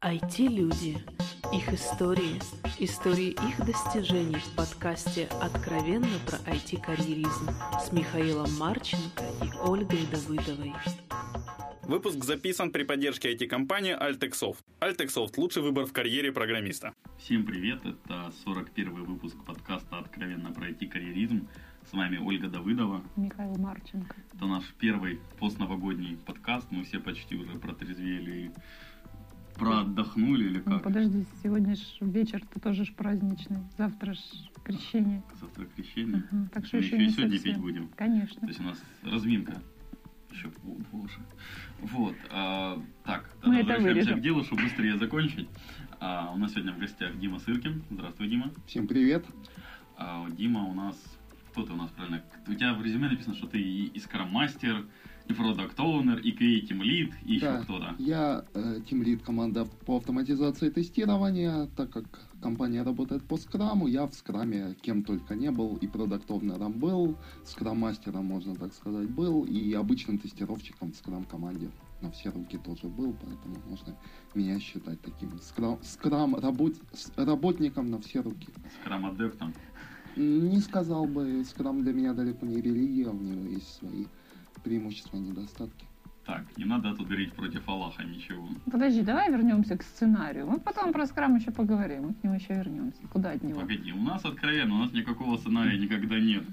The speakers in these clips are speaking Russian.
IT-люди. Их истории. Истории их достижений в подкасте «Откровенно про IT-карьеризм» с Михаилом Марченко и Ольгой Давыдовой. Выпуск записан при поддержке IT-компании Altexoft. Altexoft – лучший выбор в карьере программиста. Всем привет, это 41 выпуск подкаста «Откровенно про IT-карьеризм». С вами Ольга Давыдова. Михаил Марченко. Это наш первый постновогодний подкаст. Мы все почти уже протрезвели проотдохнули или Ну, как? подожди, сегодня ж вечер-то тоже ж праздничный. Завтра ж крещение. Завтра крещение. Ага, Так что Мы еще, еще и сегодня совсем. пить будем. Конечно. То есть у нас разминка. Еще боже. Вот. а, так, Мы тогда это возвращаемся вырежем. к делу, чтобы быстрее закончить. А, у нас сегодня в гостях Дима Сыркин. Здравствуй, Дима. Всем привет. А, Дима у нас... Кто ты у нас правильно? У тебя в резюме написано, что ты и, и скрам-мастер, и продакт оунер и creative lead, и еще Да, кто-то. Я э, тимлид команда по автоматизации тестирования, так как компания работает по скраму, я в скраме кем только не был, и продуктовнером был, скрам-мастером, можно так сказать, был, и обычным тестировщиком в скрам-команде на все руки тоже был, поэтому можно меня считать таким скрам, скрам работ- работником на все руки. Скрам-адептом. Не сказал бы, скрам для меня далеко не религия, у него есть свои преимущества и недостатки. Так, не надо тут говорить против Аллаха ничего. Подожди, давай вернемся к сценарию. Мы потом про скрам еще поговорим. Мы к нему еще вернемся. Куда от него? Погоди, у нас откровенно, у нас никакого сценария никогда нет.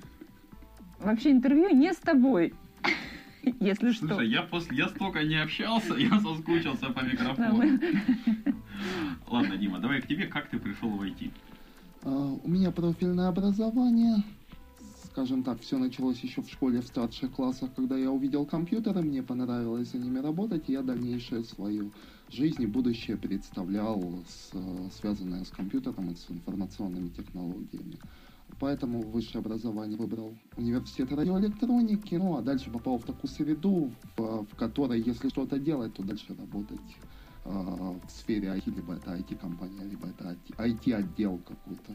Вообще интервью не с тобой. Если что. Слушай, я после я столько не общался, я соскучился по микрофону. Ладно, Дима, давай к тебе, как ты пришел в IT? А, У меня профильное образование. Скажем так, все началось еще в школе в старших классах, когда я увидел компьютеры, мне понравилось за ними работать, и я дальнейшее свою жизнь и будущее представлял, с, связанное с компьютером и с информационными технологиями. Поэтому высшее образование выбрал университет радиоэлектроники, ну а дальше попал в такую среду, в, в которой, если что-то делать, то дальше работать э, в сфере IT, либо это IT-компания, либо это IT-отдел какой-то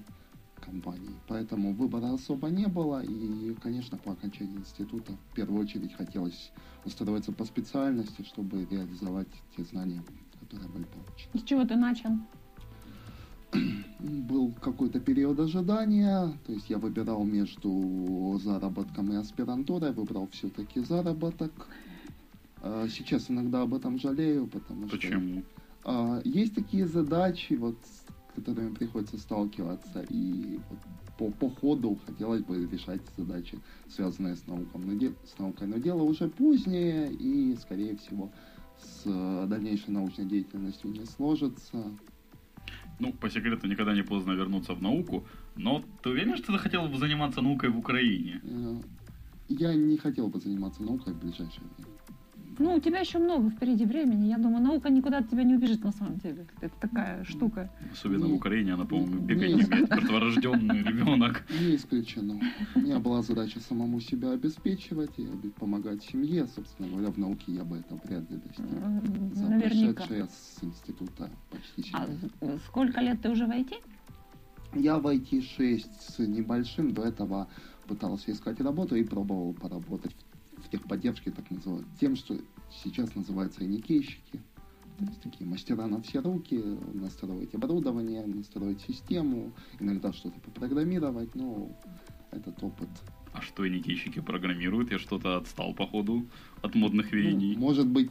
компании. Поэтому выбора особо не было, и, конечно, по окончании института в первую очередь хотелось устроиться по специальности, чтобы реализовать те знания, которые были получены. С чего ты начал? Был какой-то период ожидания, то есть я выбирал между заработком и аспирантурой, выбрал все-таки заработок. А, Сейчас иногда об этом жалею, потому что... Почему? А, Есть такие задачи, вот, которыми приходится сталкиваться, и вот по, по ходу хотелось бы решать задачи, связанные с, науком, но де- с наукой. Но дело уже позднее, и, скорее всего, с э, дальнейшей научной деятельностью не сложится. Ну, по секрету, никогда не поздно вернуться в науку, но ты уверен, что ты хотел бы заниматься наукой в Украине? Э, Я не хотел бы заниматься наукой в ближайшее время. Ну, у тебя еще много впереди времени. Я думаю, наука никуда от тебя не убежит на самом деле. Это такая штука. Особенно в Не- Украине, она, по-моему, бегать не- не мертворожденный ребенок. Не исключено. У меня была задача самому себя обеспечивать и помогать семье. Собственно говоря, в науке я бы это вряд ли достиг. Наверняка. прошедшие с института почти 7 А сколько лет ты уже в IT? Я в IT-6 с небольшим, до этого пытался искать работу и пробовал поработать в, в техподдержке, так называют, тем, что сейчас называется никейщики. То есть такие мастера на все руки, настроить оборудование, настроить систему, иногда что-то попрограммировать, но этот опыт. А что иникейщики программируют? Я что-то отстал, походу, от модных Ну, веяний. может быть,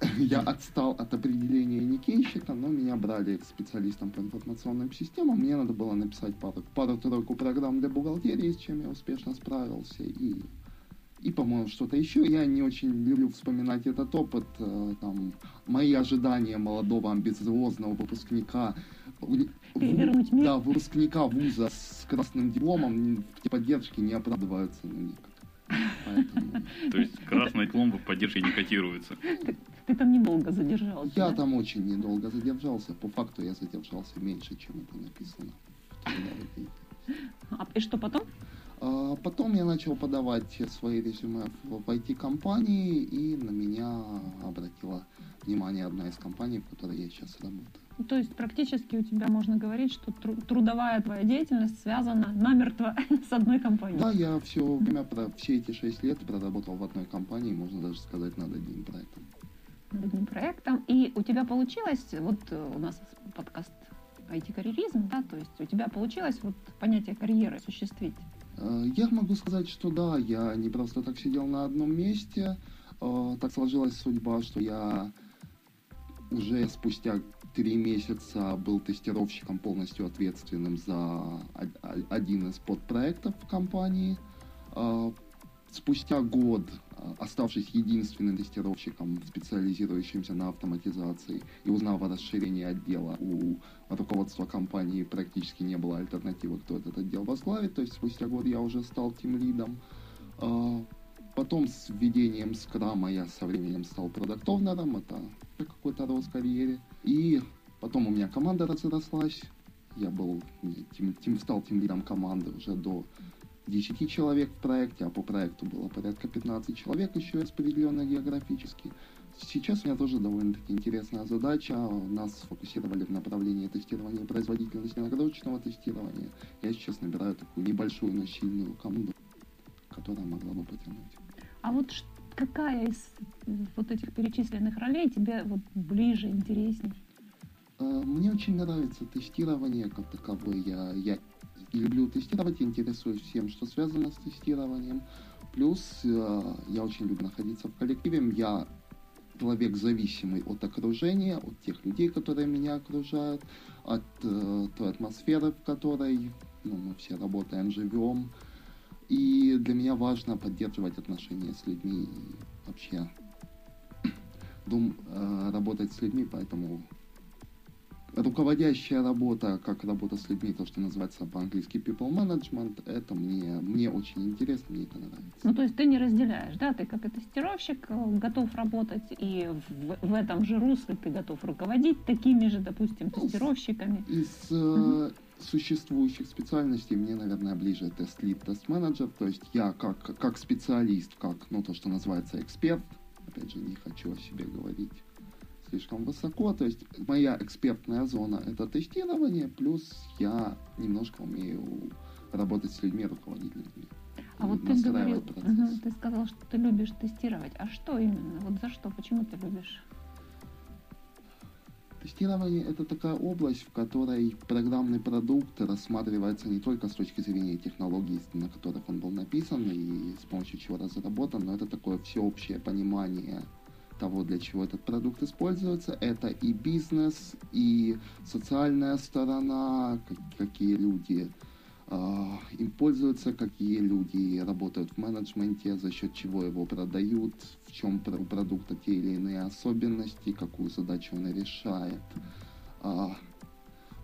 я отстал от определения никейщика, но меня брали специалистом по информационным системам. Мне надо было написать пару- пару-тройку программ для бухгалтерии, с чем я успешно справился. И, и по-моему, что-то еще. Я не очень люблю вспоминать этот опыт. э, Там, мои ожидания молодого амбициозного выпускника Перевернуть мир. Да, выпускника вуза с красным дипломом в поддержке не оправдываются ну, никак. Поэтому... То есть красный диплом в поддержке не котируется. Ты там недолго задержался. Я да? там очень недолго задержался. По факту я задержался меньше, чем это написано. А, и что потом? А Потом я начал подавать свои резюме в, IT-компании, и на меня обратила внимание одна из компаний, в которой я сейчас работаю. Ну, То есть практически у тебя можно говорить, что тру- трудовая твоя деятельность связана намертво с одной компанией. Да, я все время, про, все эти шесть лет проработал в одной компании, можно даже сказать над одним проектом. над одним проектом. И у тебя получилось, вот э, у нас подкаст IT-карьеризм, да, то есть у тебя получилось вот понятие карьеры осуществить? Э, Я могу сказать, что да, я не просто так сидел на одном месте. Э, Так сложилась судьба, что я уже спустя три месяца был тестировщиком, полностью ответственным за один из подпроектов в компании. Спустя год, э, оставшись единственным тестировщиком, специализирующимся на автоматизации, и узнав о расширении отдела, у руководства компании практически не было альтернативы, кто этот отдел возглавит. То есть спустя год я уже стал тимлидом. А, Потом с введением скрама я со временем стал продуктовнером, это какой-то рост карьере. И потом у меня команда разрослась, я был, тим, тим- стал тимлидом команды уже до 10 человек в проекте, а по проекту было порядка 15 человек, еще распределенно географически. Сейчас у меня тоже довольно-таки интересная задача. Нас сфокусировали в направлении тестирования производительности нагрузочного тестирования. Я сейчас набираю такую небольшую, но сильную команду, которая могла бы потянуть. А вот какая из вот этих перечисленных ролей тебе вот ближе, интересней? Э, Мне очень нравится тестирование как таковое. Я, я люблю тестировать, интересуюсь всем, что связано с тестированием. Плюс э, я очень люблю находиться в коллективе. Я человек зависимый от окружения, от тех людей, которые меня окружают, от э, той атмосферы, в которой ну, мы все работаем, живем. И для меня важно поддерживать отношения с людьми и вообще дум, э, работать с людьми, поэтому руководящая работа, как работа с людьми, то, что называется по-английски people management, это мне, мне очень интересно, мне это нравится. Ну, то есть ты не разделяешь, да, ты как и тестировщик э, готов работать, и в, в этом же русле ты готов руководить такими же, допустим, Ну, тестировщиками. Из э, существующих специальностей мне, наверное, ближе тест-лид, тест-менеджер, то есть я как, как специалист, как, ну, то, что называется эксперт, опять же, не хочу о себе говорить слишком высоко, то есть моя экспертная зона это тестирование, плюс я немножко умею работать с людьми, руководить людьми. А вот ты говорил, процесс. Ты сказал, что ты любишь тестировать. А что именно? Вот за что? Почему ты любишь? Тестирование – это такая область, в которой программный продукт рассматривается не только с точки зрения технологий, на которых он был написан и с помощью чего разработан, но это такое всеобщее понимание того, для чего этот продукт используется. Это и бизнес, и социальная сторона, как- какие люди а, им пользуются, какие люди работают в менеджменте, за счет чего его продают, в чем у продукта те или иные особенности, какую задачу он решает. А,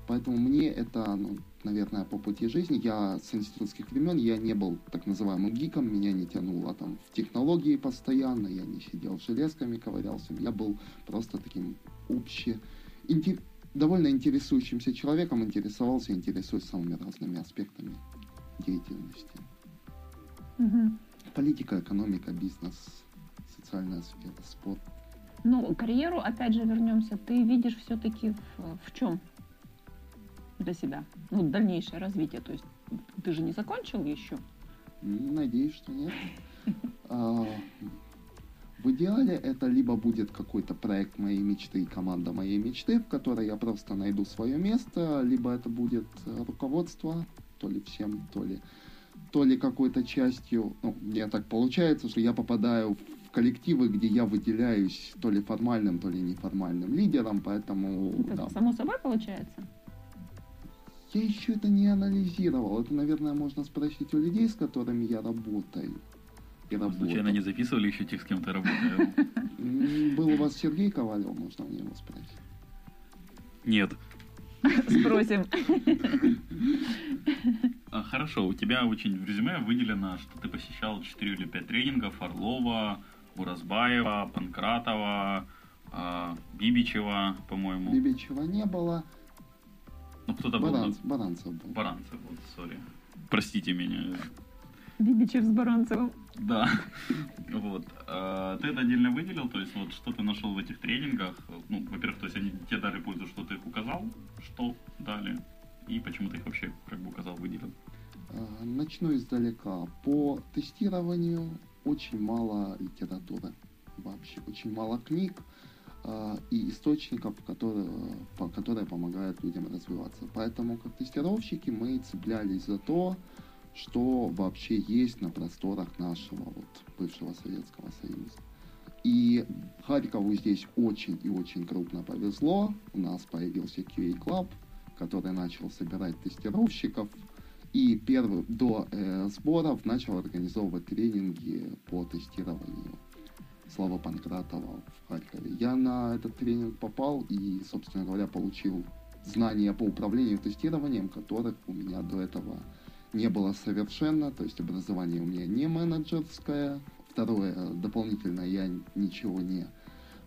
Поэтому мне это, ну, наверное, по пути жизни. Я с институтских времен, я не был так называемым гиком, меня не тянуло там в технологии постоянно, я не сидел с железками, ковырялся. Я был просто таким обще... инте- довольно интересующимся человеком, интересовался, интересуюсь самыми разными аспектами деятельности. Мгм. Политика, экономика, бизнес, социальная сфера, спорт. Ну, карьеру, опять же, вернемся. Ты видишь все-таки в, в чем для себя? Ну, дальнейшее развитие. То есть ты же не закончил еще. Надеюсь, что нет. А, В идеале это либо будет какой-то проект моей мечты и команда моей мечты, в которой я просто найду свое место, либо это будет э, руководство, то ли всем, то ли, то ли какой-то частью. Ну, мне так получается, что я попадаю в коллективы, где я выделяюсь то ли формальным, то ли неформальным лидером, поэтому Это да. само собой получается? Я еще это не анализировал. Это, наверное, можно спросить у людей, с которыми я работаю. И работал. Случайно не записывали еще тех, с кем ты работаешь? Был у вас Сергей Ковалев, можно у него спросить. Нет. Спросим. А, Хорошо, у тебя очень в резюме выделено, что ты посещал 4 или 5 тренингов Орлова, Уразбаева, Панкратова, а, Бибичева, по-моему. Бибичева не было. Ну, кто-то был. Баранц- Баранцев был. Баранцев, вот, сори. Простите меня. Бибичев с Баранцевым. Да. Вот. А, Ты это отдельно выделил, то есть вот что ты нашел в этих тренингах? Ну, во-первых, то есть они тебе дали пользу, что ты их указал, что дали, и почему ты их вообще как бы указал, выделил. А, Начну издалека. По тестированию очень мало литературы. Вообще очень мало книг. А, и источников, которые, которые помогают людям развиваться. Поэтому, как тестировщики, мы цеплялись за то, что вообще есть на просторах нашего вот, бывшего Советского Союза. И Харькову здесь очень и очень крупно повезло. У нас появился QA Club, который начал собирать тестировщиков. И первый, до э, сборов начал организовывать тренинги по тестированию. Слава Панкратова в Харькове. Я на этот тренинг попал и, собственно говоря, получил знания по управлению тестированием, которых у меня до этого не было совершенно. То есть образование у меня не менеджерское. Второе, дополнительно я ничего не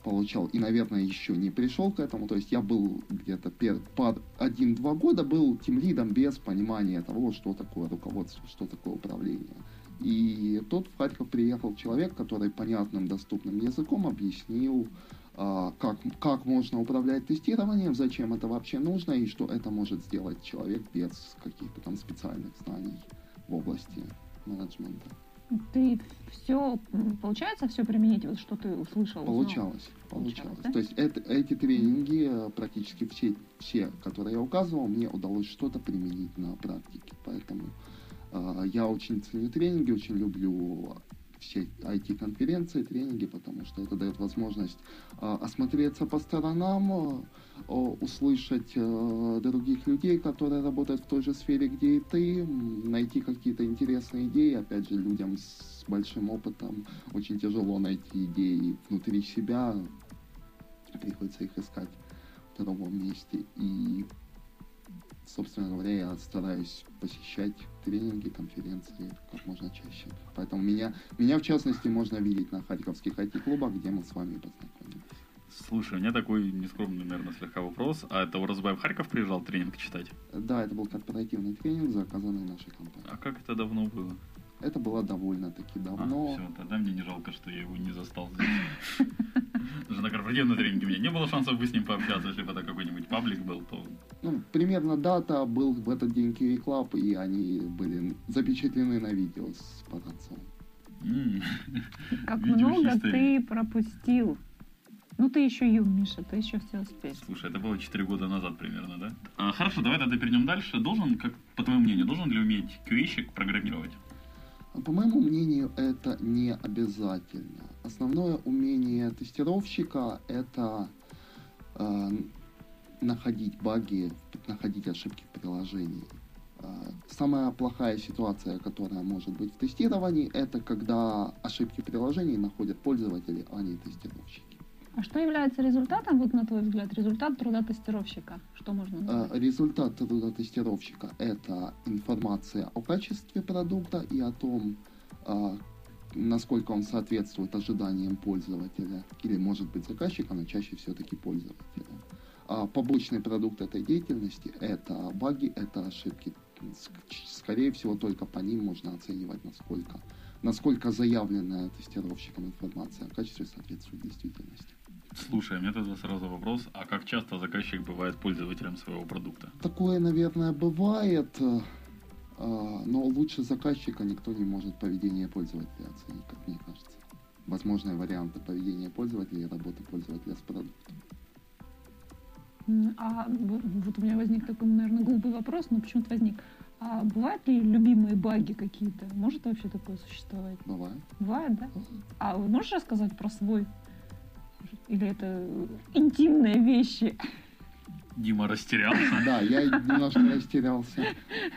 получал и, наверное, еще не пришел к этому. То есть я был где-то пер, под один-два года был тем лидом без понимания того, что такое руководство, что такое управление. И тут в Харьков приехал человек, который понятным, доступным языком объяснил, а, как, как можно управлять тестированием, зачем это вообще нужно и что это может сделать человек без каких-то там специальных знаний в области менеджмента. Ты все, получается, все применить, вот что ты услышал? узнал? Получалось, Получалось, получалось. да? То есть это, эти тренинги, э, практически все, все, которые я указывал, мне удалось что-то применить на практике. Поэтому я очень ценю тренинги, очень люблю все IT-конференции, тренинги, потому что это дает возможность э, осмотреться по сторонам, о- услышать других людей, которые работают в той же сфере, где и ты, найти какие-то интересные идеи, опять же, людям с большим опытом очень тяжело найти идеи внутри себя, приходится их искать в другом месте. И, собственно говоря, я стараюсь посещать тренинги, конференции как можно чаще. Поэтому меня, меня в частности, можно видеть на харьковских IT-клубах, где мы с вами познакомились. Слушай, у меня такой нескромный, наверное, слегка вопрос. А это Уразбай в Харьков приезжал тренинг читать? Да, это был корпоративный тренинг, заказанный нашей компанией. А как это давно было? Это было довольно-таки А, давно. все, тогда мне не жалко, что я его не застал здесь. Даже на корпоративном тренинге у меня не было шансов бы с ним пообщаться, если бы это какой-нибудь паблик был, то... Ну, примерно дата был в этот день QA Club, и они были запечатлены на видео с Патанцом. м, Как Видео много ты пропустил. Ну, ты еще юн, Миша, ты еще все успеешь. Слушай, это было 4 года назад примерно, да? А, хорошо, давай тогда перейдем дальше. Должен, как по твоему мнению, должен ли уметь QA-щик программировать? А По моему мнению, это не обязательно. Основное умение тестировщика – это э, находить баги, находить ошибки в приложении. Э, Самая плохая ситуация, которая может быть в тестировании, это когда ошибки в приложении находят пользователи, а не тестировщики. А что является результатом, вот на твой взгляд, результат труда тестировщика? Что можно Э, назвать? Результат труда тестировщика – это информация о качестве продукта и о том, э, насколько он соответствует ожиданиям пользователя или, может быть, заказчика, но чаще все-таки пользователя. А побочный продукт этой деятельности – это баги, это ошибки. Ск- Скорее всего, только по ним можно оценивать, насколько, насколько заявленная тестировщиком информация о качестве соответствует действительности. Слушай, у меня тогда сразу вопрос, а как часто заказчик бывает пользователем своего продукта? Такое, наверное, бывает, э, э, но лучше заказчика никто не может поведение пользователя оценить, как мне кажется. Возможные варианты поведения пользователя и работы пользователя с продуктом. А вот у меня возник такой, наверное, глупый вопрос, но почему-то возник. А бывают ли любимые баги какие-то? Может вообще такое существовать? Бывает. Бывает, да? А вы можешь рассказать про свой? Или это интимные вещи? Дима растерялся. Да, я немножко растерялся.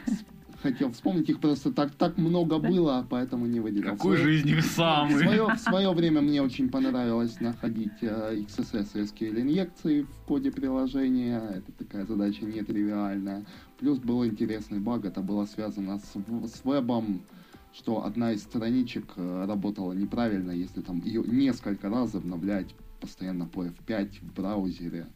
Хотел вспомнить их просто так, так много было, поэтому не выделил. Какой свое- из них В самый? свое, в свое время мне очень понравилось находить э, XSS и SQL инъекции в коде приложения. Это такая задача нетривиальная. Плюс был интересный баг, это было связано с, с вебом, что одна из страничек э, работала неправильно, если там ее несколько раз обновлять постоянно по F5 в браузере.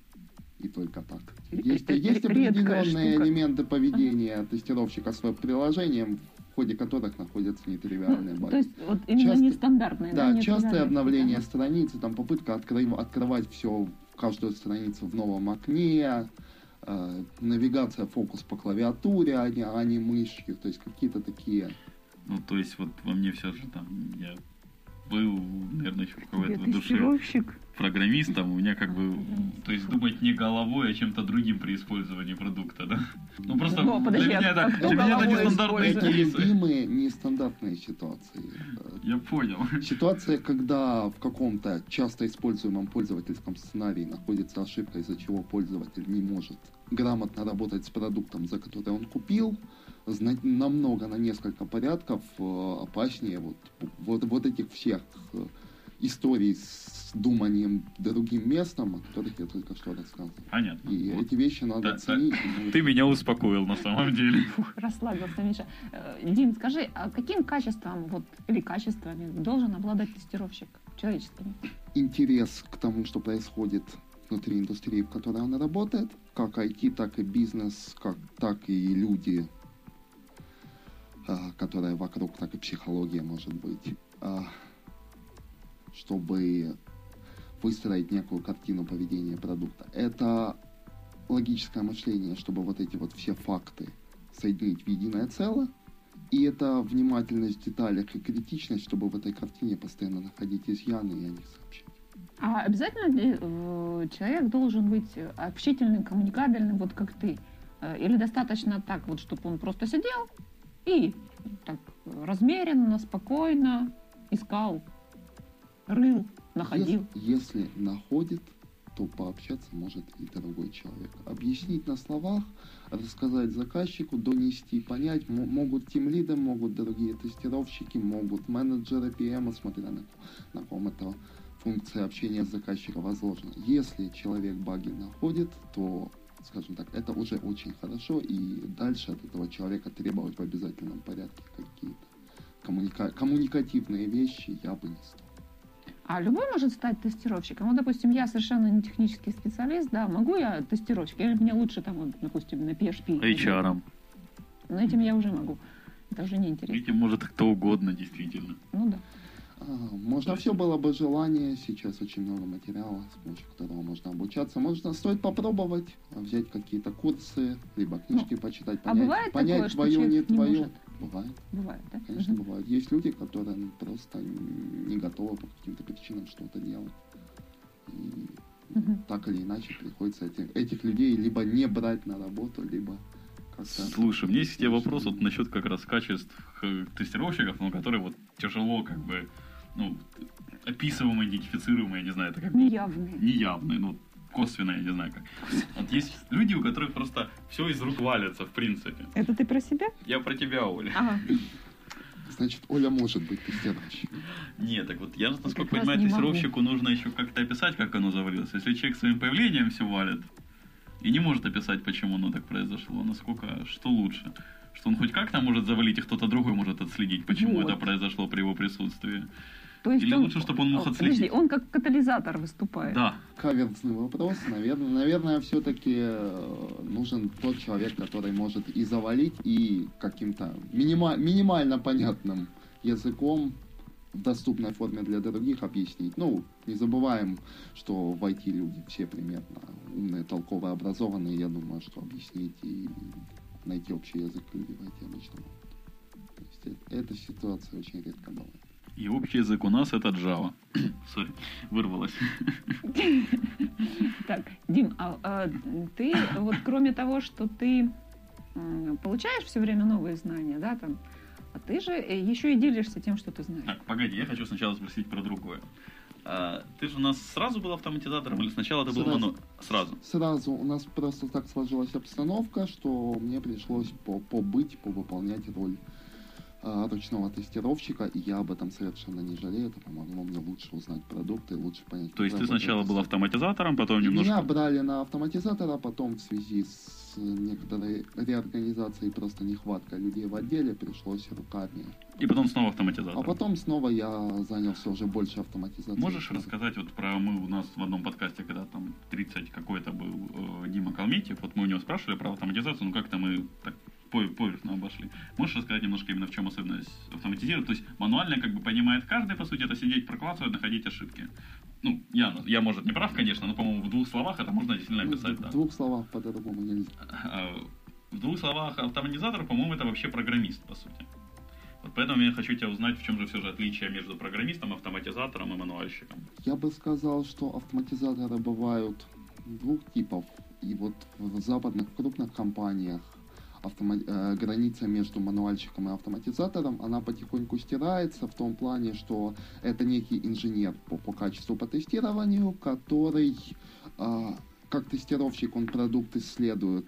И только так. Есть, Это есть определенные штука. элементы поведения тестировщика с веб-приложением, в ходе которых находятся нетривиальные Ну, баги. то есть вот именно Часто- нестандартные, да? Да, частое обновление страницы, там попытка откры- открывать все, каждую страницу в новом окне, э, навигация, фокус по клавиатуре, а не, а не мышью, то есть какие-то такие... Ну, то есть, вот во мне все же там, я был, наверное, еще какой-то в душе программистом, у меня как бы, то есть думать не головой, а чем-то другим при использовании продукта, да? Ну просто Ну, подожди, для меня а это, кто для меня это нестандартные Это кейсы. любимые нестандартные ситуации. Я понял. Ситуация, когда в каком-то часто используемом пользовательском сценарии находится ошибка, из-за чего пользователь не может грамотно работать с продуктом, за который он купил, намного, на несколько порядков э, опаснее вот, вот, вот этих всех э, историй с думанием другим местом, о которых я только что рассказывал. Понятно. И Вот. эти вещи надо Да, да. ценить. ну, Ты меня успокоил на самом деле. Фух, расслабился Миша. Э, Дим, скажи, а каким качеством вот, или качествами должен обладать тестировщик человеческими? интерес к тому, что происходит внутри индустрии, в которой он работает, как IT, так и бизнес, как, так и люди, а, которые вокруг, так и психология, может быть, а, чтобы выстроить некую картину поведения продукта. Это логическое мышление, чтобы вот эти вот все факты соединить в единое целое, и это внимательность в деталях и критичность, чтобы в этой картине постоянно находить изъяны и о них сообщать. А обязательно ли э, человек должен быть общительным, коммуникабельным, вот как ты? Э, Или достаточно так, вот, чтобы он просто сидел и так размеренно, спокойно искал, рыл, находил? Если, если находит, то пообщаться может и другой человек. Объяснить на словах, рассказать заказчику, донести, понять мо- могут тимлиды, могут другие тестировщики, могут менеджеры PM, смотря на, на ком это функция общения с заказчиком возложена. Если человек баги находит, то, скажем так, это уже очень хорошо, и дальше от этого человека требовать в обязательном порядке какие-то коммуника- коммуникативные вещи я бы не стал. А любой может стать тестировщиком. Вот, допустим, я совершенно не технический специалист, да, могу я тестировщик? Или мне лучше там, вот, допустим, на PHP? HR. Но этим я уже могу. Это уже не интересно. Этим может кто угодно, действительно. Ну да. А, Можно все было бы желание, сейчас очень много материала, с помощью которого можно обучаться. Можно стоит попробовать, а, взять какие-то курсы, либо книжки почитать, а понять, бывает понять такое, что твое, не человек не твое. может? Бывает, Бывает, да? конечно, Мгм. бывает. Есть люди, которые ну, просто не готовы по каким-то причинам что-то делать. И Мгм. так или иначе приходится этих, этих людей либо не брать на работу, либо как-то... Слушай, у меня есть к тебе вопрос вот насчет как раз качеств э, тестировщиков, но которые вот тяжело как бы, ну, описываемые, идентифицируемые, я не знаю, это как бы Неявные. неявные, ну, косвенно, я не знаю как. Вот есть люди, у которых просто все из рук валится, в принципе. Это ты про себя? Я про тебя, Оля. Ага. Значит, Оля может быть тестировщиком. Нет, так вот, я, насколько понимаю, тестировщику нужно еще как-то описать, как оно завалилось. Если человек своим появлением все валит и не может описать, почему оно так произошло, насколько, что лучше? Что он хоть как-то может завалить, и кто-то другой может отследить, почему Вот. это произошло при его присутствии. То есть Или он, лучше, чтобы он мог О, отследить. Подожди, он как катализатор выступает. Да, Каверзный вопрос. Наверное, наверное все-таки нужен тот человек, который может и завалить, и каким-то минима- минимально понятным языком в доступной форме для других объяснить. Ну, не забываем, что в IT люди все примерно умные, толковые, образованные. Я думаю, что объяснить и найти общий язык люди в IT обычно могут. То есть э- эта ситуация очень редко бывает. И общий язык у нас это Java. Сори, вырвалось. Так, Дим, а, а ты вот кроме того, что ты получаешь все время новые знания, да, там, а ты же э, еще и делишься тем, что ты знаешь. Так, погоди, я хочу сначала спросить про другое. А, ты же у нас сразу был автоматизатором или сначала ты был Сразу. мано- Сразу. Сразу у нас просто так сложилась обстановка, что мне пришлось по- побыть, повыполнять роль ручного тестировщика, и я об этом совершенно не жалею. Это помогло мне лучше узнать продукты, лучше понять. То есть ты сначала был автоматизатором, потом Меня немножко... брали на автоматизатора, потом в связи с некоторой реорганизацией, просто нехваткой людей в отделе, пришлось руками. И потом снова автоматизатор. А потом снова я занялся уже больше автоматизацией. Можешь рассказать вот про мы у нас в одном подкасте, когда там 30 какой-то был э, Дима Калметьев, вот мы у него спрашивали про автоматизацию, ну как-то мы так поверхно обошли. Можешь рассказать немножко именно в чем особенность автоматизировать? То есть мануально как бы понимает каждый, по сути, это сидеть, прокладывать, находить ошибки. Ну, я, я, может, не прав, конечно, но, по-моему, в двух словах это можно действительно Ну, описать, в да. двух словах по-другому нельзя. А, В двух словах, автоматизатор, по-моему, это вообще программист, по сути. Вот поэтому я хочу тебя узнать, в чем же все же отличие между программистом, автоматизатором и мануальщиком. Я бы сказал, что автоматизаторы бывают двух типов. И вот в западных крупных компаниях автома- э, граница между мануальщиком и автоматизатором, она потихоньку стирается в том плане, что это некий инженер по, по качеству по тестированию, который э, как тестировщик он продукт исследует,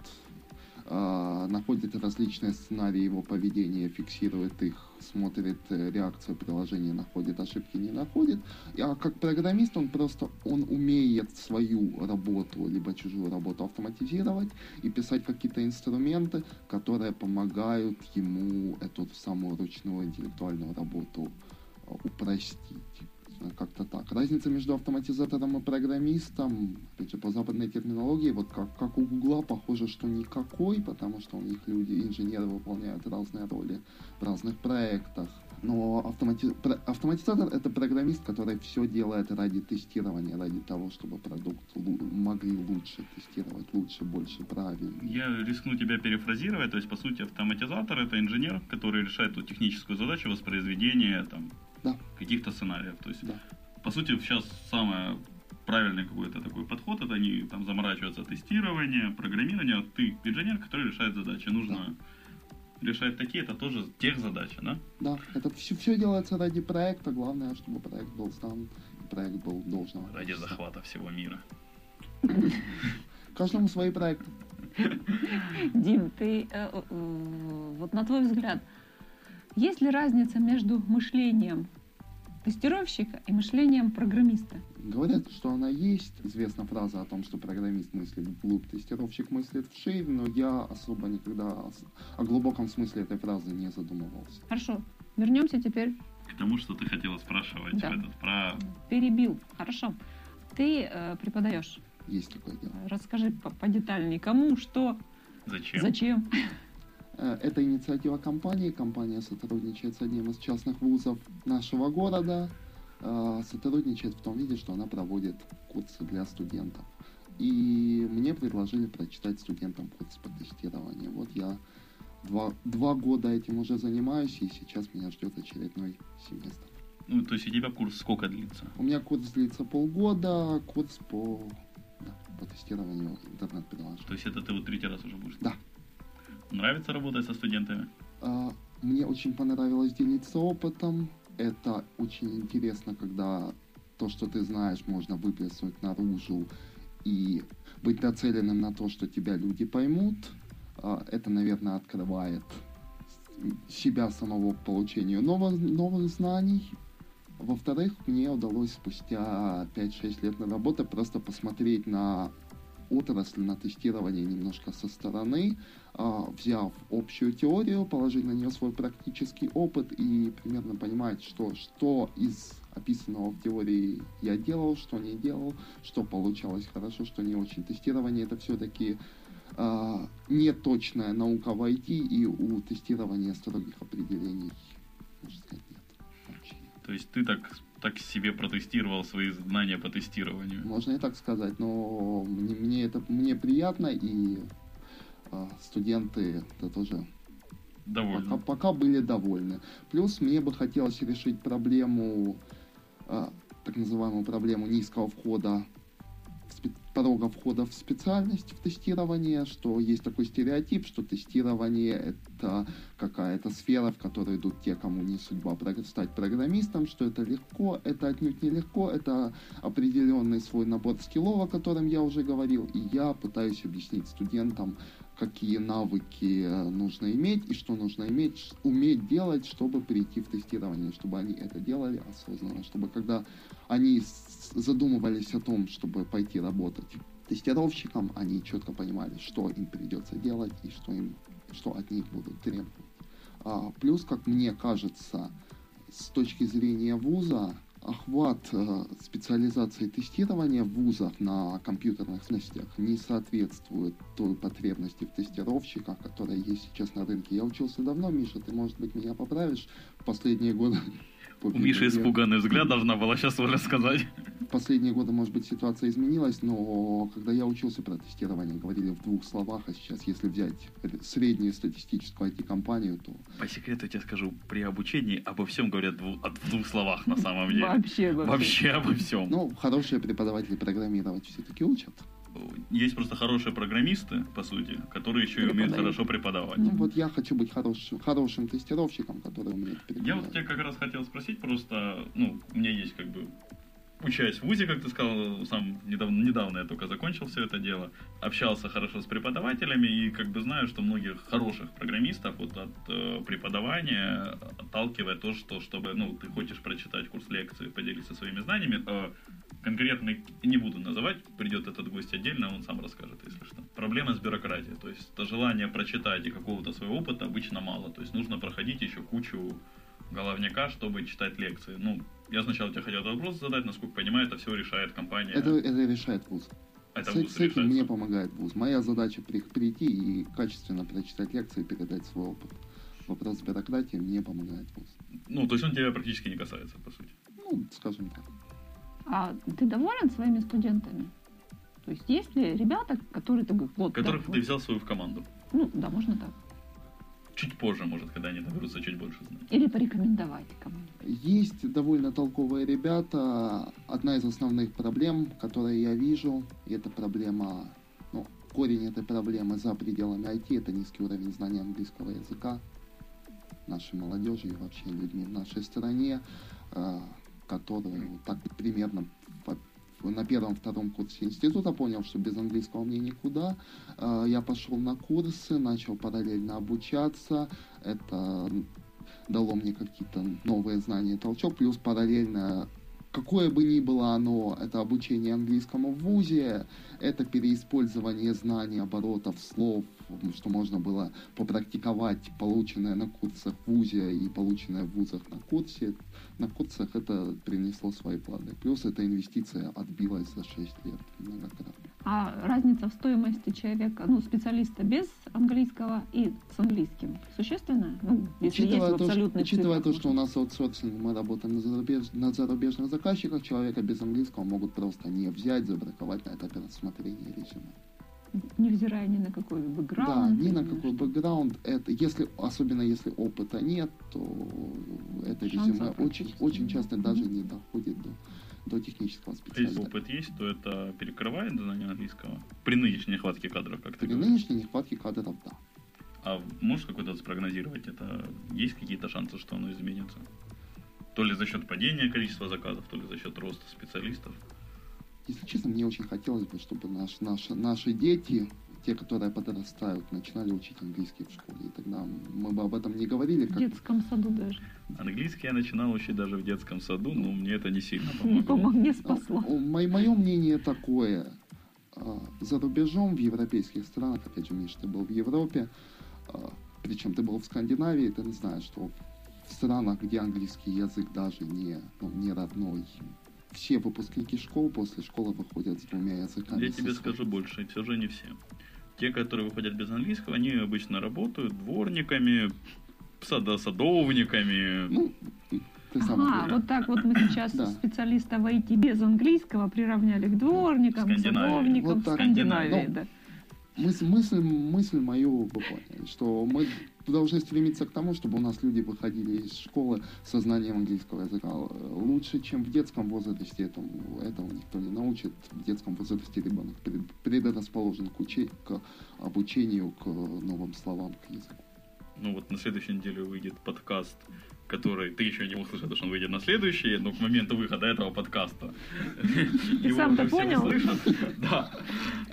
находит различные сценарии его поведения, фиксирует их, смотрит э, реакцию приложения, находит ошибки, не находит. А как программист он просто он умеет свою работу либо чужую работу автоматизировать и писать какие-то инструменты, которые помогают ему эту самую ручную интеллектуальную работу э, упростить. Как-то так. Разница между автоматизатором и программистом, опять же, по западной терминологии, вот как, как у Гугла, похоже, что никакой, потому что у них люди, инженеры выполняют разные роли в разных проектах. Но автомати- автоматизатор это программист, который все делает ради тестирования, ради того, чтобы продукт лу- могли лучше тестировать, лучше, больше, правильно. Я рискну тебя перефразировать, то есть, по сути, автоматизатор это инженер, который решает ту техническую задачу воспроизведения там, Да. каких-то сценариев. То есть, Да. по сути, сейчас самое правильный какой-то такой подход, это они там заморачиваются тестирование, программирование, а ты инженер, который решает задачи. Нужно решать такие, это тоже тех задачи, да? Да, это все, все делается ради проекта, главное, чтобы проект был сдан, проект был должного. Ради качества. захвата всего мира. Каждому свои проекты. Дим, ты, э, э, вот на твой взгляд, есть ли разница между мышлением тестировщика и мышлением программиста? Говорят, что она есть. Известна фраза о том, что программист мыслит вглубь, тестировщик мыслит вширь, но я особо никогда о глубоком смысле этой фразы не задумывался. Хорошо, вернемся теперь. К тому, что ты хотела спрашивать Да. в этот, про Перебил. Хорошо. Ты э, преподаешь. Есть такое дело. Расскажи по- подетальнее, кому, что, зачем. зачем. Э, Это инициатива компании. Компания сотрудничает с одним из частных вузов нашего города. Э, Сотрудничает в том виде, что она проводит курсы для студентов. И мне предложили прочитать студентам курс по тестированию. Вот я два, два года этим уже занимаюсь, и сейчас меня ждет очередной семестр. Ну, то есть у тебя курс сколько длится? У меня курс длится полгода, курс по, да, по тестированию интернет-приложений. То есть это ты вот третий раз уже будешь? Да. Нравится работать со студентами? А, Мне очень понравилось делиться опытом. Это очень интересно, когда то, что ты знаешь, можно выплеснуть наружу и быть нацеленным на то, что тебя люди поймут. А, Это, наверное, открывает себя самого к получению новых, новых знаний. Во-вторых, мне удалось спустя 5-6 лет на работе просто посмотреть на отрасль, на тестирование немножко со стороны, а, взяв общую теорию, положить на нее свой практический опыт и примерно понимать, что, что из описанного в теории я делал, что не делал, что получалось хорошо, что не очень. Тестирование это все-таки а, неточная наука в IT, и у тестирования строгих определений, То есть ты так, так себе протестировал свои знания по тестированию? Можно и так сказать, но мне, мне это мне приятно, и а, студенты это тоже Довольно. пока, пока были довольны. Плюс мне бы хотелось решить проблему, а, так называемую проблему низкого входа, в спе- порога входа в специальность, в тестирование, что есть такой стереотип, что тестирование это какая-то сфера, в которую идут те, кому не судьба стать программистом, что это легко, это отнюдь не легко, это определенный свой набор скиллов, о котором я уже говорил, и я пытаюсь объяснить студентам, какие навыки э, нужно иметь и что нужно иметь, уметь делать, чтобы прийти в тестирование, чтобы они это делали осознанно, чтобы когда они задумывались о том, чтобы пойти работать тестировщиком, они четко понимали, что им придется делать и что им что от них будут требовать. А, плюс, как мне кажется, с точки зрения вуза, охват э, специализации тестирования в вузах на компьютерных мощностях не соответствует той потребности в тестировщиках, которая есть сейчас на рынке. Я учился давно, Миша, ты, может быть, меня поправишь. Последние годы У Миши испуганный взгляд должна была сейчас Оля сказать. Последние годы, может быть, ситуация изменилась, но когда я учился про тестирование, говорили в двух словах, а сейчас, если взять среднюю статистическую IT-компанию, то... По секрету я тебе скажу, при обучении обо всем говорят дву- в двух словах на самом деле. Вообще, вообще. Вообще обо всем. Ну, хорошие преподаватели программировать все-таки учат. Есть просто хорошие программисты, по сути, которые еще и умеют хорошо преподавать. Ну, вот я хочу быть хорошим, хорошим тестировщиком, который умеет Я передавать. вот тебя как раз хотел спросить, просто, ну, у меня есть как бы учась в ВУЗе, как ты сказал, сам недавно, недавно я только закончил все это дело, общался хорошо с преподавателями и как бы знаю, что многих хороших программистов вот от э, преподавания отталкивает то, что чтобы, ну, ты хочешь прочитать курс лекции, поделиться своими знаниями, э, конкретно не буду называть, придет этот гость отдельно, он сам расскажет, если что. Проблема с бюрократией, то есть это желание прочитать и какого-то своего опыта обычно мало, то есть нужно проходить еще кучу головняка, чтобы читать лекции. Ну, я сначала тебе хотел этот вопрос задать, насколько понимаю, это все решает компания. Это, это решает вуз. Это с, вуз с этим мне помогает вуз. Моя задача при- прийти и качественно прочитать лекции и передать свой опыт. Вопрос бюрократии мне помогает вуз. Ну, то есть он тебя практически не касается, по сути. Ну, скажем так. А ты доволен своими студентами? То есть есть ли ребята, которые ты говоришь, вот, Которых да, ты вот. взял свою в команду. Ну, да, можно так. Чуть позже, может, когда они наберутся чуть больше знаний. Или порекомендовать кому-нибудь. Есть довольно толковые ребята. Одна из основных проблем, которые я вижу, и это проблема, ну, корень этой проблемы за пределами IT, это низкий уровень знания английского языка нашей молодежи и вообще людьми в нашей стране, э, которые вот так примерно на первом-втором курсе института понял, что без английского мне никуда. Э, Я пошел на курсы, начал параллельно обучаться. Это дало мне какие-то новые знания, толчок, плюс параллельно какое бы ни было оно, это обучение английскому в ВУЗе, это переиспользование знаний, оборотов, слов, что можно было попрактиковать полученное на курсах в ВУЗе и полученное в ВУЗах на курсе. На курсах это принесло свои плоды. Плюс эта инвестиция отбилась за 6 лет многократно. А разница в стоимости человека, ну, специалиста без английского и с английским существенная? Ну, если есть в Учитывая, то, что, абсолютных учитывая то, что у нас аутсорсинг, мы работаем на, зарубеж- на зарубежных заказчиках, человека без английского могут просто не взять, забраковать на этапе рассмотрения резюме. невзирая ни на какой Да, бэкграунд. ни на какой бэкграунд, это, если, особенно если опыта нет, то это Шансов резюме очень, очень часто Мгм. даже не доходит до, до технического Если специалиста. опыт есть, то это перекрывает знание английского. При нынешней нехватке кадров, как ты При говоришь. нынешней нехватке кадров, да. А можешь какой-то спрогнозировать это? Есть какие-то шансы, что оно изменится? То ли за счет падения количества заказов, то ли за счет роста специалистов. Если честно, мне очень хотелось бы, чтобы наш, наши, наши дети, те, которые подрастают, начинали учить английский в школе. И тогда мы бы об этом не говорили, В как детском саду даже. Английский я начинал учить даже в детском саду, но мне это не сильно Не помогло. помог, не Ну, спасло. Мое мнение такое. А, За рубежом, в европейских странах, опять же, Миш, ты был в Европе, а, причем ты был в Скандинавии, ты знаешь, что в странах, где английский язык даже не, ну, не родной, все выпускники школ после школы выходят с двумя языками. Я тебе скажу больше, все же не все. Те, которые выходят без английского, они обычно работают дворниками, садосадовниками. Ну, ты сам Ага, вот так вот мы сейчас Да. специалиста в IT без английского приравняли к дворникам, садовникам, Вот так. Скандинавии, Ну, да. Мысль, мысль, мысль мою вы поняли, что мы должны стремиться к тому, чтобы у нас люди выходили из школы со знанием английского языка лучше, чем в детском возрасте. Этому, этого никто не научит. В детском возрасте ребенок пред- предрасположен к, уче- к обучению, к новым словам, к языку. Ну вот на следующей неделе выйдет подкаст, который ты еще не услышал, потому что он выйдет на следующий, но к моменту выхода этого подкаста. Ты сам-то понял? Да.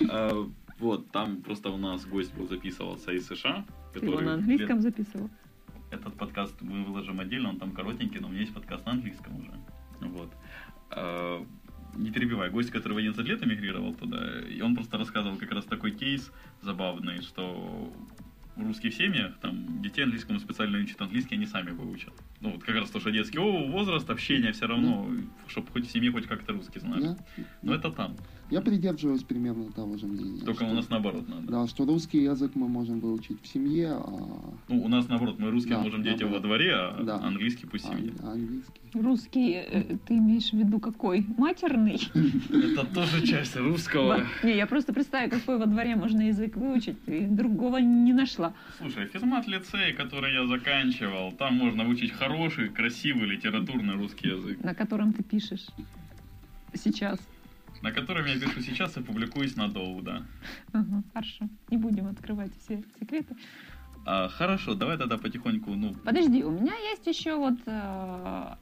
А, Вот, там просто у нас гость был записывался из США. Ты его который на английском записывал. Этот подкаст мы выложим отдельно, он там коротенький, но у меня есть подкаст на английском уже. Вот. А, Не перебивай, гость, который в 11 лет эмигрировал туда, и он просто рассказывал как раз такой кейс забавный, что в русских семьях там детей английскому специально учат английский, они сами выучат. Ну, вот как раз то, что детский о, возраст, общение все равно, чтобы хоть в семье хоть как-то русский знали. Я, Но это там. Я придерживаюсь примерно того же мнения. Только что- у нас наоборот надо. Да, что русский язык мы можем выучить в семье, а Ну, у нас наоборот, мы русский Да, можем детям во дворе, а Да. английский пусть в семье. ан- английский. Русский, э, ты имеешь в виду какой? Матерный? Это тоже часть русского. Не, я просто представляю, какой во дворе можно язык выучить, и другого не нашла. Слушай, физмат-лицей, который я заканчивал, там можно выучить хороший, красивый литературный русский язык, на котором ты пишешь сейчас. На котором я пишу сейчас и публикуюсь на Доу, да. Ага, хорошо. Не будем открывать все секреты. А, хорошо, давай тогда потихоньку, ну, Подожди, у меня есть еще вот э,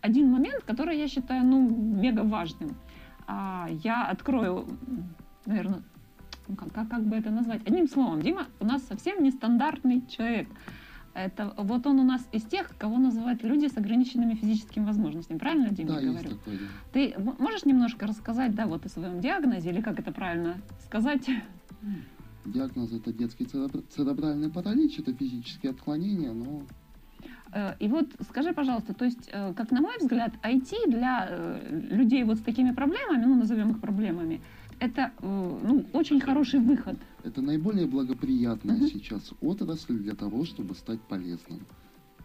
один момент, который я считаю, ну, мега важным. А, я открою, наверное, как, как, как бы это назвать? Одним словом, Дима у нас совсем нестандартный человек. Это вот он у нас из тех, кого называют люди с ограниченными физическими возможностями. Правильно, Дима, Да, я есть говорю? такое дело. Ты можешь немножко рассказать, да, вот о своем диагнозе, или как это правильно сказать? Диагноз это детский церебр- церебральный паралич, это физические отклонения, но Э, И вот скажи, пожалуйста, то есть, э, как на мой взгляд, IT для э, людей вот с такими проблемами, ну, назовем их проблемами, это ну, очень хороший выход. Это наиболее благоприятная Мгм. сейчас отрасль для того, чтобы стать полезным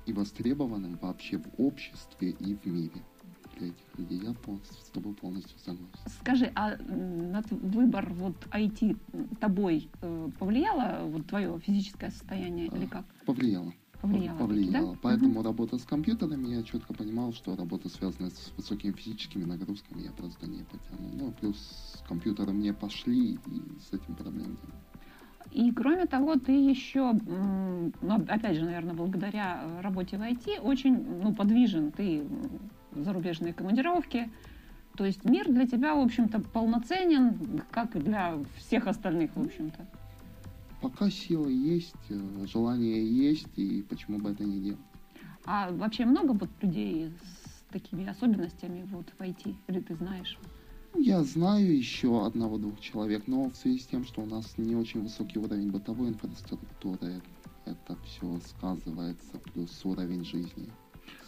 и востребованным вообще в обществе и в мире для этих людей. Я с тобой полностью согласен. Скажи, а на выбор вот IT тобой э, повлияло вот твое физическое состояние или как? Повлияло. Повлияло? Повлияло. да? Поэтому работа с компьютерами, я четко понимал, что работа, связанная с высокими физическими нагрузками, я просто не потяну. Ну, плюс компьютеры мне пошли, и с этим проблем нет. И кроме того, ты еще, ну, опять же, наверное, благодаря э, работе в IT, очень ну, подвижен. Ты зарубежные командировки. То есть мир для тебя, в общем-то, полноценен, как и для всех остальных, в общем-то. Пока силы есть, э, желание есть, и почему бы это не делать? А вообще много вот людей с такими особенностями вот в IT? Или ты знаешь? Я знаю еще одного-двух человек, но в связи с тем, что у нас не очень высокий уровень бытовой инфраструктуры, это все сказывается, плюс уровень жизни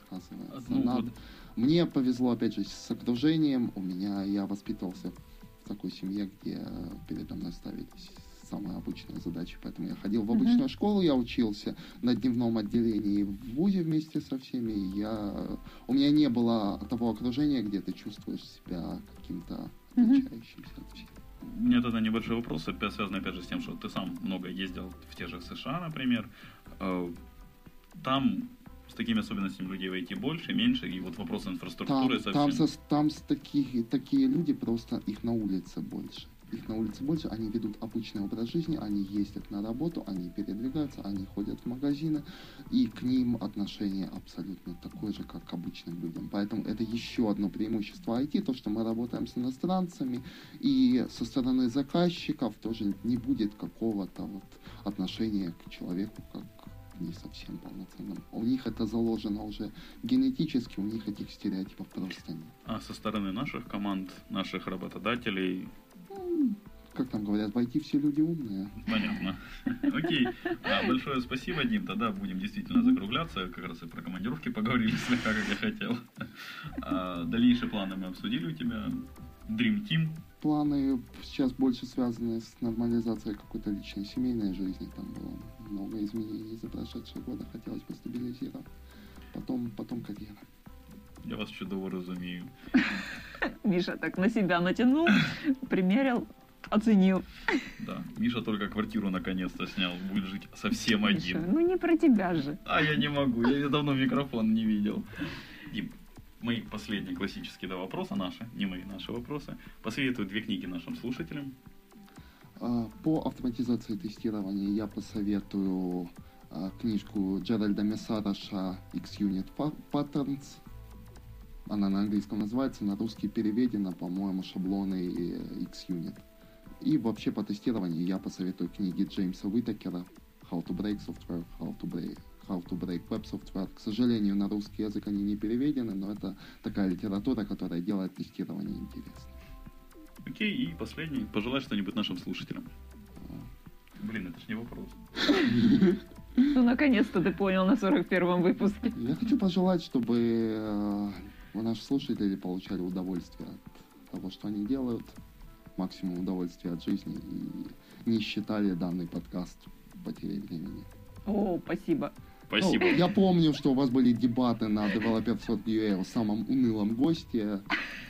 сказывается. Ну, вот. Мне повезло, опять же, с окружением. У меня я воспитывался в такой семье, где передо мной ставились самые обычные задачи. Поэтому я ходил в обычную школу, я учился на дневном отделении в ВУЗе вместе со всеми. Я... У меня не было того окружения, где ты чувствуешь себя каким-то отличающимся от всех. У меня тогда небольшой вопрос, опять связанный опять же с тем, что ты сам много ездил в те же США, например. Э, Там с такими особенностями людей войти больше, меньше, и вот вопрос Там, инфраструктуры там, совсем. со- там с таких, такие люди просто их на улице больше. Их на улице больше, они ведут обычный образ жизни, они ездят на работу, они передвигаются, они ходят в магазины, и к ним отношение абсолютно такое же, как к обычным людям. Поэтому это еще одно преимущество IT, то, что мы работаем с иностранцами, и со стороны заказчиков тоже не будет какого-то вот отношения к человеку как не совсем полноценному. У них это заложено уже генетически, у них этих стереотипов просто нет. А со стороны наших команд, наших работодателей, Как там говорят, в IT все люди умные. понятно. Окей. А, Большое спасибо, Дим. Тогда будем действительно закругляться. Как раз и про командировки поговорили слегка, как я хотел. А, Дальнейшие планы мы обсудили у тебя. Dream Team. Планы сейчас больше связаны с нормализацией какой-то личной семейной жизни. Там было много изменений за прошедшие годы. Хотелось бы стабилизировать. Потом, потом карьера. Я вас чудово разумею. Миша так на себя натянул, примерил, оценил. Да. Миша только квартиру наконец-то снял. Будет жить совсем Миша, один. ну не про тебя же. А я не могу. Я давно микрофон не видел. Дим, мои последние классические два вопроса наши, не мои, наши вопросы. Посоветую две книги нашим слушателям. А, По автоматизации тестирования я посоветую а, книжку Джеральда Месараша X-Unit Pa- Patterns. Она на английском называется, на русский переведена, по-моему, шаблоны э, X-Unit. И вообще по тестированию я посоветую книги Джеймса Уитакера How to Break Software, How to Break, How to Break Web Software. К сожалению, на русский язык они не переведены, но это такая литература, которая делает тестирование интересным. Окей, и последний. Пожелай что-нибудь нашим слушателям. А, Блин, это ж не вопрос. Ну Ну, наконец-то ты понял на 41-м выпуске. Я хочу пожелать, чтобы э, наши слушатели получали удовольствие от того, что они делают, максимум удовольствия от жизни и не считали данный подкаст потерей времени. О, спасибо. Спасибо. Ну, я помню, что у вас были дебаты на Developers.ua в самом унылом госте.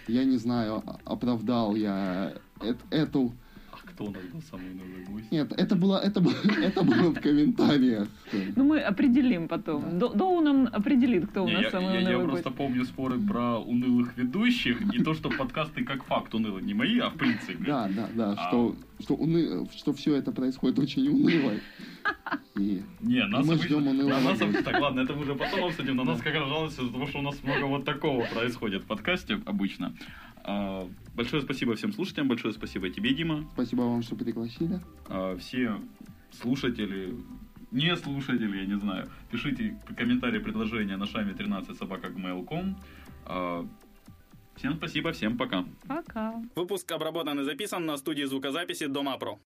Я не знаю, о- оправдал я э- эту... Кто у нас был самый новый гость? Нет, это было, это было, это было в комментариях. Ну, мы определим потом. Да. До- Доу нам определит, кто у Не, нас я, самый я- я унылый просто гость. помню споры про унылых ведущих и то, что подкасты как факт унылые. Не мои, а в принципе. Да, да, да, А. что, что, уны... что все это происходит очень уныло. И Не, нас мы обычно- ждем унылого на нас. Так, ладно, это мы уже потом обсудим. На нас как раз жалуются из-за того, что у нас много вот такого происходит в подкасте обычно. А, Большое спасибо всем слушателям, большое спасибо тебе, Дима. спасибо вам, что пригласили. А, Все слушатели, не слушатели, я не знаю, пишите комментарии, предложения на шаме 13 собака gmail.com. А, Всем спасибо, всем пока. Пока. Выпуск обработан и записан на студии звукозаписи Дома Про.